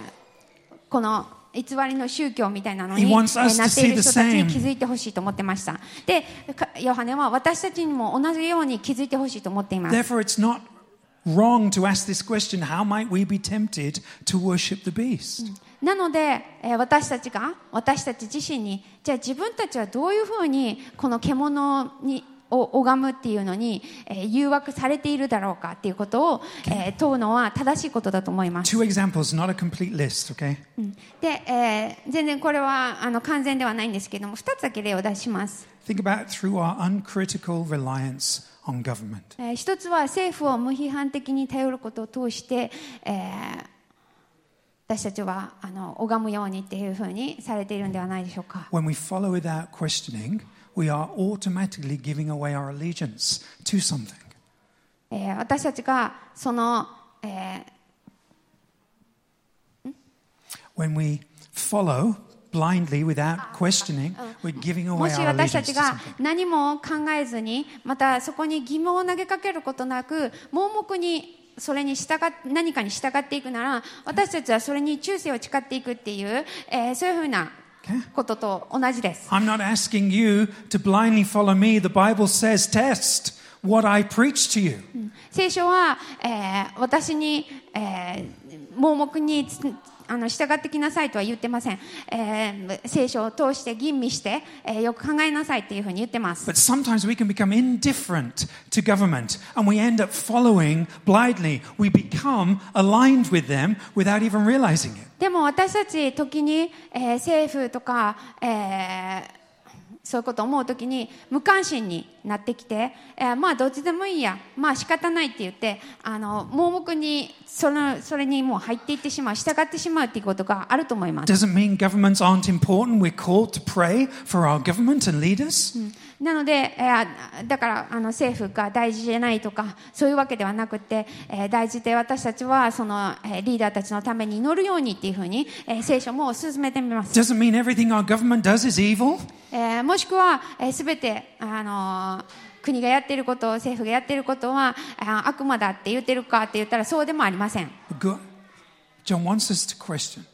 この偽りの宗教みたいなのに、なっている人たちに.気づいてほしいと思ってましたでかヨハネは私たちにも同じように気づいてほしいと思っています wrong to ask this question how might we be tempted to worship the beast? なので、えー私たちが私たち自身にじゃあ自分たちはどういうふうにこの獣にを拝むっていうのに、えー誘惑されているだろうかっていうことを、えー問うのは正しいことだと思います。Two examples, not a complete list, okay? うんで、えー全然これはあの完全ではないんですけども2つだけ例を出します。Think about through our uncritical reliance on government. えー一つは政府を無批判的に頼ることを通して、えー私たちはあの拝むようにっていうふうにされているんではないでしょうか。When we follow without questioning, we are automatically giving away our allegiance to something. えー私たちがその、え When we follow blindly without questioning, we're giving ーも away し私たちが.何も考えずにまたそこに疑問を投げかけることなく盲目にそれに従っ何かに従っていくなら私たちはそれに忠誠を誓っていくっていう、えーそういうふうな?ことと同じです。I'm not asking you to blindly follow me. The Bible says, test what I preach to you. 聖書は、えー私に、えー盲目につあの従ってきなさいとは言ってません、えー聖書を通して吟味して、えーよく考えなさいっていうふうに言ってます But sometimes we can become indifferent to government and we end up following blindly. We become aligned with them without even realizing it. でも私たち時に、えー政府とか、えーそういうことを思う時に無関心になってきて、えーまあどっちでもいいやまあ仕方ないって言ってあの盲目にそのそれにもう入っていってしまう従ってしまうっていうことがあると思います Doesn't mean governments aren't important. We're called to pray for our government and leaders. なので、えーだからあの政府が大事じゃないとかそういうわけではなくて、えー大事で私たちはその、えーリーダーたちのために祈るようにっていうふうに、えー聖書も進めてみます、Doesn't mean everything our government does is evil. えーもしくは、えー、全て、あのー国がやっていること政府がやっていることはあ悪魔だって言ってるかって言ったらそうでもありません John wants us to question.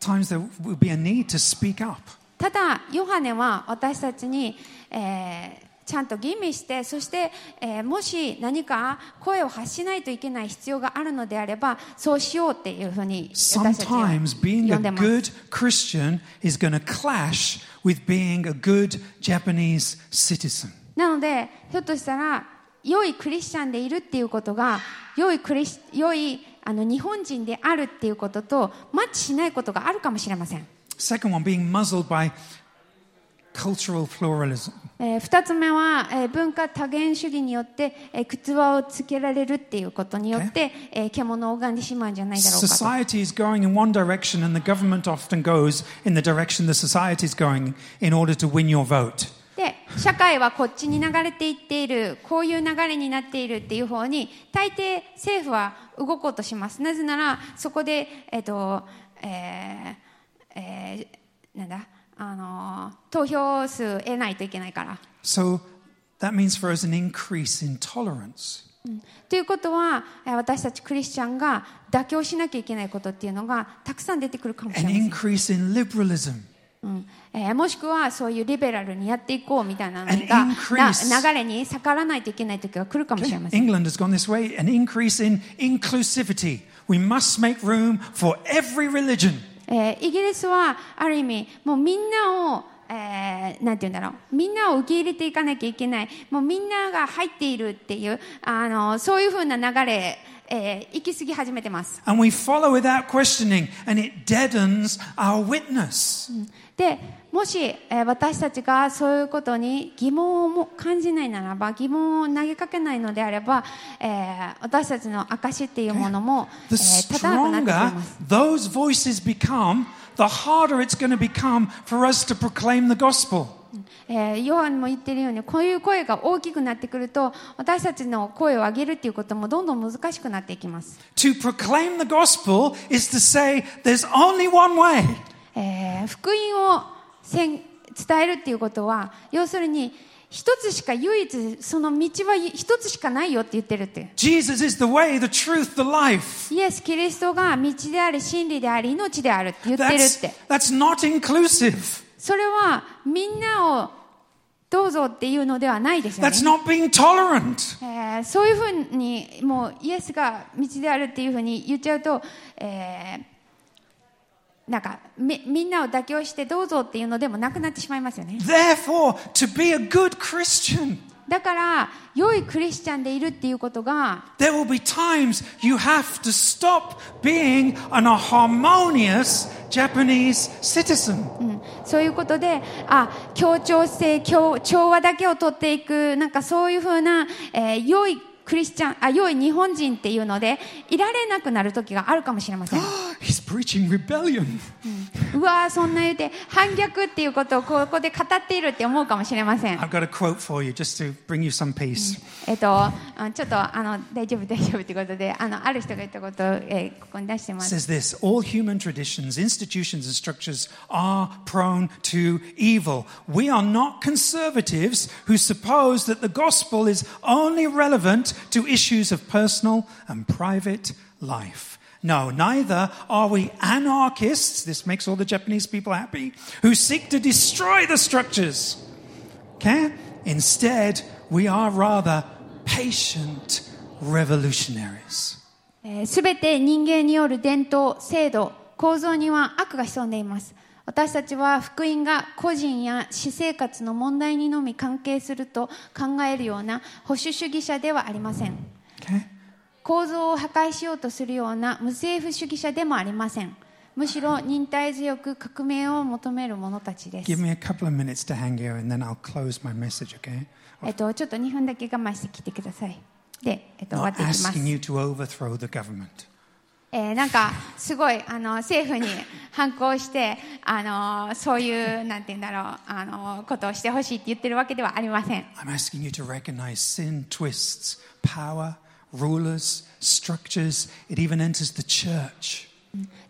Times there will be a need to speak up. ただヨハネは私たちに、えーちゃんと吟味してそして、えーもし何か声を発しないといけない必要があるのであればそうしようっていうふうに私たちは呼んでます good Christian is going to clash with being a good Japanese citizen. なのでひょっとしたら良いクリスチャンでいるっていうことが良いクリス良いあの日本人であるっていうこととマッチしないことがあるかもしれません、Second one, being muzzled by cultural pluralism. えー二つ目は、えー文化多元主義によって、えー靴輪をつけられるっていうことによって、えー獣を拝んでしまうんじゃないだろうかと Society is going in one direction, and the government often goes in the direction the society is going in order to win your vote. で社会はこっちに流れていっているこういう流れになっているっていう方に大抵政府は動こうとしますなぜならそこでえっ、とえーえーなんだあの投票数得ないといけないから。So that means for us an increase in tolerance. ということはえー私たちクリスチャンが妥協しなきゃいけないことっていうのがたくさん出てくるかもしれ an ません、increase in liberalism. うんえーもしくはそういうリベラルにやっていこうみたいなのが.な流れに逆らわないといけない時が来るかもしれません England has gone this way an increase in inclusivity. We must make room for every religion. えーイギリスはある意味もうみんなを、えーなんて言うんだろう。みんなを受け入れていかなきゃいけない。もうみんなが入っているっていうあのそういうふうな流れ、えー行き過ぎ始めてます。And we follow without questioning, and it deadens our witness. でもし、えー私たちがそういうことに疑問をも感じないならば疑問を投げかけないのであれば、えー私たちの証っていうものも、えー立たなくなってきます。those voices become, the harder it's going to become for us to proclaim the gospel. えーヨハンも言ってるようにこういう声が大きくなってくると私たちの声を上げるっていうこともどんどん難しくなっていきます、To proclaim the gospel is to say there's only one way. えー福音を伝えるっていうことは要するに一つしか唯一その道は一つしかないよって言ってるって Jesus is the way, the truth, the life. イエス・キリストが道であり真理であり命であるって言ってるっ That's, て that's not inclusive. それはみんなをどうぞっていうのではないですよね That's not being tolerant. えーそういうふうにもうイエスが道であるっていうふうに言っちゃうと、えーなんかみみんなを妥協してどうぞっていうのでもなくなってしまいますよね。Therefore, to be a good Christian, だから良いクリスチャンでいるっていうことが there will be times you have to stop being an harmonious Japanese citizen. うん。そういうことであ協調性協調和だけを取っていくなんかそういうふうな、えー良いクリスチャンあ良い日本人っていうのでいられなくなる時があるかもしれません He's preaching rebellion. うわーそんな言うて反逆っていうことをここで語っているって思うかもしれません I've got a quote for you just to bring you some peace. えっと、あちょっとあの大丈夫大丈夫ということであのある人が言ったことを、えーここに出してま It す。 says this All human traditions, institutions, and structures are prone to evil. We are not conservatives who suppose that the gospel is only relevant to issues of personal and private life. No, neither are we anarchists, this makes all the Japanese people happy, who seek to destroy the structures. Okay? Instead, we are rather patient revolutionaries. すべて人間による伝統、制度、構造には悪が潜んでいます。私たちは福音が個人や私生活の問題にのみ関係すると考えるような保守主義者ではありません。Okay? 構造を破壊しようとするような無政府主義者でもありません。むしろ忍耐強く革命を求める者たちです Give。me a couple of minutes to hang here and then I'll close my message, okay? えっと、ちょっと2分だけ我慢してきてください。で、えっと、終わっていきます asking。you to overthrow the government. えーなんかすごいあの政府に反抗してあのそういうなんて言うんだろうあのことをしてほしいって言ってるわけではありません。I'm asking you to recognize sin twists power, rulers, structures. It even enters the church.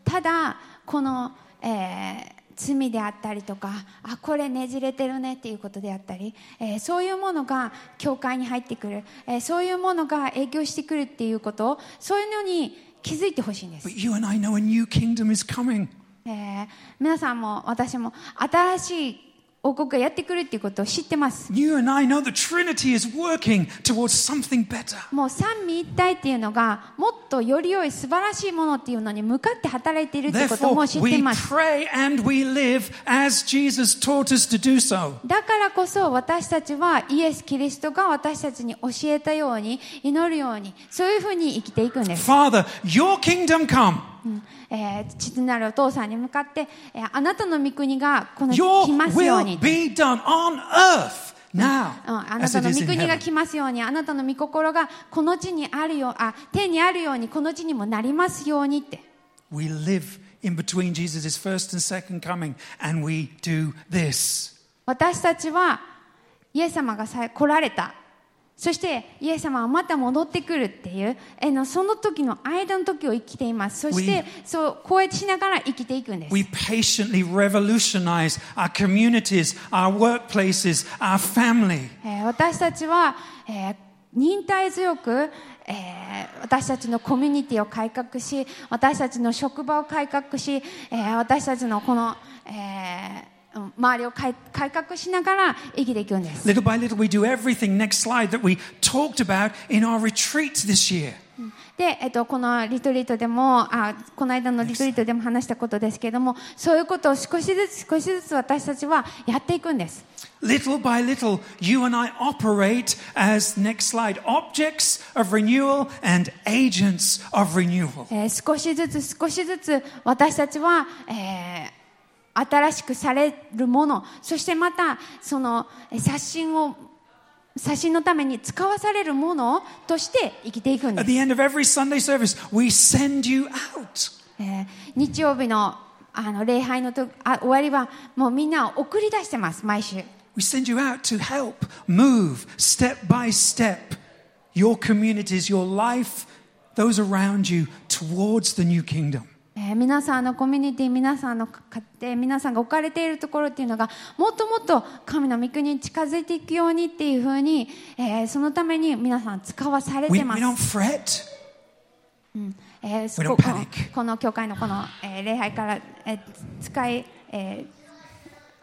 ただこの、えー罪であったりとかあこれねじれてるねっていうことであったり、えーそういうものが教会に入ってくる、えーそういうものが影響してくるっていうことそういうのに気づいてほしいんです But。you and I know a new kingdom is coming. えー皆さんも私も新しい王国がやってくるっていうことを知ってます。You and I know the Trinity is working towards something better. もう三位一体っていうのがもっとより良い素晴らしいものっていうのに向かって働いているっていうことも知って we ます。pray and we live as Jesus taught us to do so. だからこそ私たちはイエス・キリストが私たちに教えたように祈るようにそういうふうに生きていくんです。Father, your kingdom come. うんえー父なるお父さんに向かって、えーあなたの御国がこの来ますよう will に。be done on earth うん now あなたの御国が.来ますように、あなたの御心がこの地にあるよう、あ、天にあるようにこの地にもなりますようにって。We live in between Jesus' first and second coming, and we do this. 私たちはイエス様がさ来られた。そしてイエス様はまた戻ってくるっていう、えのその時の間の時を生きています。そして、そう、こうやってしながら生きていくんです。We patiently revolutionize our communities, our workplaces, our family. えー私たちは、えー忍耐強く、えー私たちのコミュニティを改革し私たちの職場を改革し、えー私たちのこの、えーうん周りを改改革しながら生きていくんです。Little by little, we do everything, next slide, that we talked about in our retreats this year. で、えっと、このリトリートでもあこの間のリトリートでも話したことですけれどもそういうことを少しずつ少しずつ私たちはやっていくんです。Little by little, you and I operate as, next slide, objects of renewal and agents of renewal. えー少しずつ少しずつ私たちは、えー新しくされるものそしてまたそのえー刷新を刷新のために使わされるものとして生きていくんです、service. えー日曜日のあの礼拝のとあ終わりはもうみんなを送り出してます毎週 We send you out to help move step by step your communities, your life, those around you towards the new kingdom. えー皆さんのコミュニティ皆さんの家庭皆さんが置かれているところっていうのがもっともっと神の御国に近づいていくようにっていうふうに、えーそのために皆さん使わされ We, てま we す don't。fret. えーそ We ここ.この教会のこの、えー礼拝から、えー使い、えー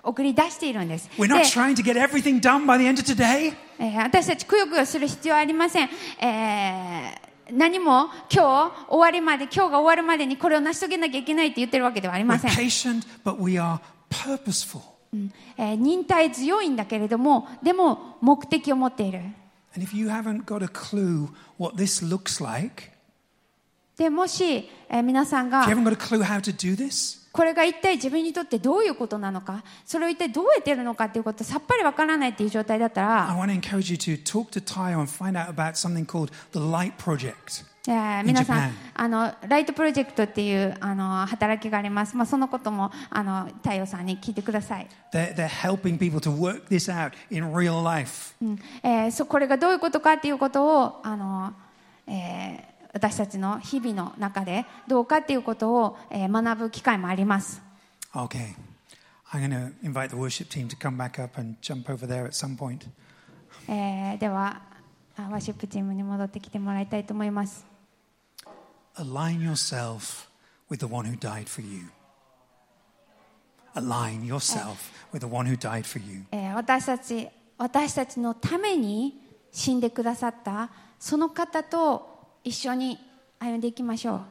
送り出しているんです。We're で not trying to get everything done by the end of today. えー私たちくよくよする必要はありません。えー何も今日終わりまで今日が終わるまでにこれを成し遂げなきゃいけないって言ってるわけではありません、え、忍耐強いんだけれどもでも目的を持っている。でもし、え、皆さんがこれが一体自分にとってどういうことなのか、それを一体どうやってやるのかっていうことさっぱりわからないっていう状態だったら、I want to encourage you to talk to Tayo and find out about something called the Light Project. えー In 皆さ.んあのライトプロジェクトっていうあの働きがあります、まあ、そのこともあの太陽さんに聞いてください、They're, they're helping people to work this out in real life. うんえーそこれがどういうことかっていうことをあの、えー私たちの日々の中でどうかっていうことを、えー学ぶ機会もあります Okay. I'm going to invite the worship team to come back up and jump over there at some point. えーではあワーシップチームに戻ってきてもらいたいと思います Align yourself with the one who died for you. Align yourself with the one who died for you. えー私たち私たちのために死んでくださったその方と一緒に歩んでいきましょう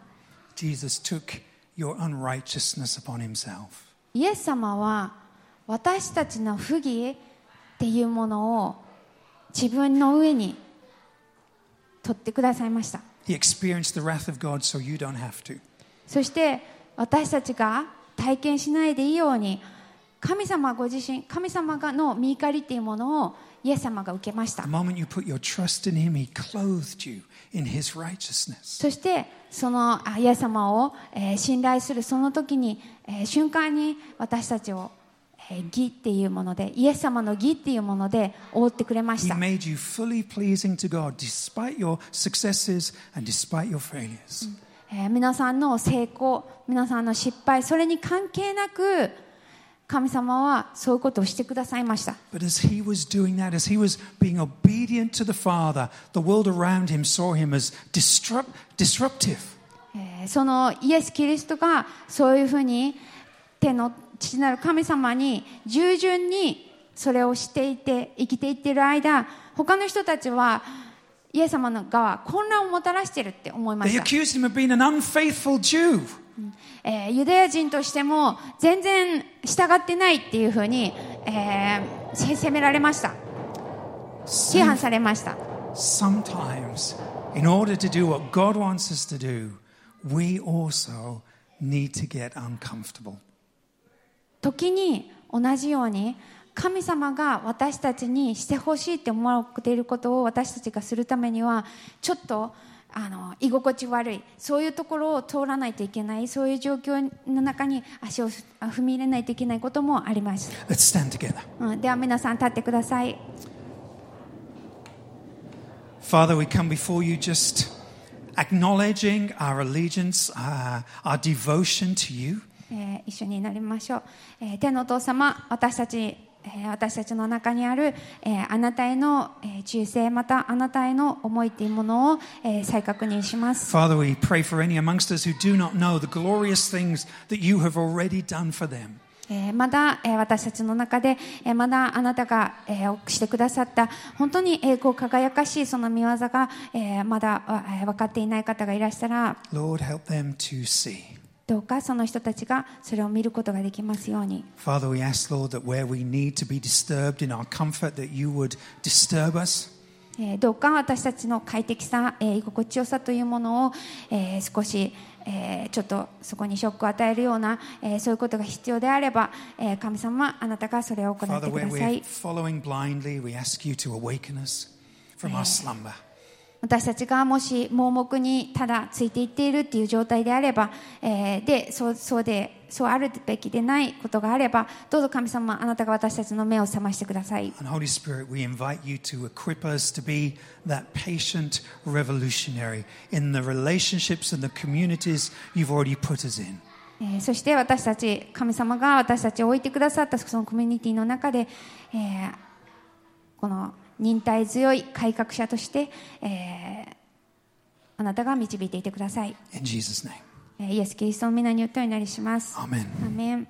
Jesus took your unrighteousness upon himself. イエス様は私たちの不義っていうものを自分の上に取ってくださいました He experienced the wrath of God so you don't have to. そして私たちが体験しないでいいように神様ご自身神様がの見怒りっていうものをイエス様が受けました。そしてそのイエス様を信頼するその時に瞬間に私たちを義っていうものでイエス様の義っていうもので覆ってくれました。え皆さんの成功、皆さんの失敗、それに関係なく、神様はそういうことをしてくださいました。そのイエス・キリストがそういうふうに手の父なる神様に従順にそれをしていて生きていってる間他の人たちはイエス様の側混乱をもたらしてるって思いました。えーユダヤ人としても全然従ってないっていうふうに、えーせ責められました。批判されました。Sometimes, in order to do what God wants us to do, we also need to get uncomfortable. 時に同じように神様が私たちにしてほしいって思っていることを私たちがするためにはちょっとあの居心地悪い。そういうところを通らないといけない。そういう状況の中に足を踏み入れないといけないこともあります、Let's stand together. うん、では皆さん立ってください。Father, we come before you just acknowledging our allegiance, uh, our devotion to you. えー一緒になりましょう、えー天のお父様私たち、えー私たちの中にある、えーあなたへの、えー忠誠またあなたへの思いというものを、えー再確認します Father, we pray for any amongst us who do not know the glorious things that you have already done for them. えーまだ、えー私たちの中で、えーまだあなたが、えーしてくださった本当に栄光輝かしいその見業が、えーまだ、分かっていない方がいらしたら Lord, help them to see. どうかその人たちがそれを見ることができますように。Father, we ask, Lord, that where we need to be disturbed in our comfort, that you would disturb us. えーどうか私たちの快適さ、えー居心地よさというものを、えー少し、えーちょっとそこにショックを与えるような、えーそういうことが必要であれば、えー神様あなたがそれを行っ Father, てください。Following 私たちがもし盲目にただついていっているという状態であれば、えー、でそ,うそ,うでそうあるべきでないことがあればどうぞ神様あなたが私たちの目を覚ましてください。そして私たち、神様が私たちを置いてくださったそのコミュニティの中で、えー、この忍耐強い改革者として、えーあなたが導いていてください、イエス・キリストの皆によってお祈りします.アーメン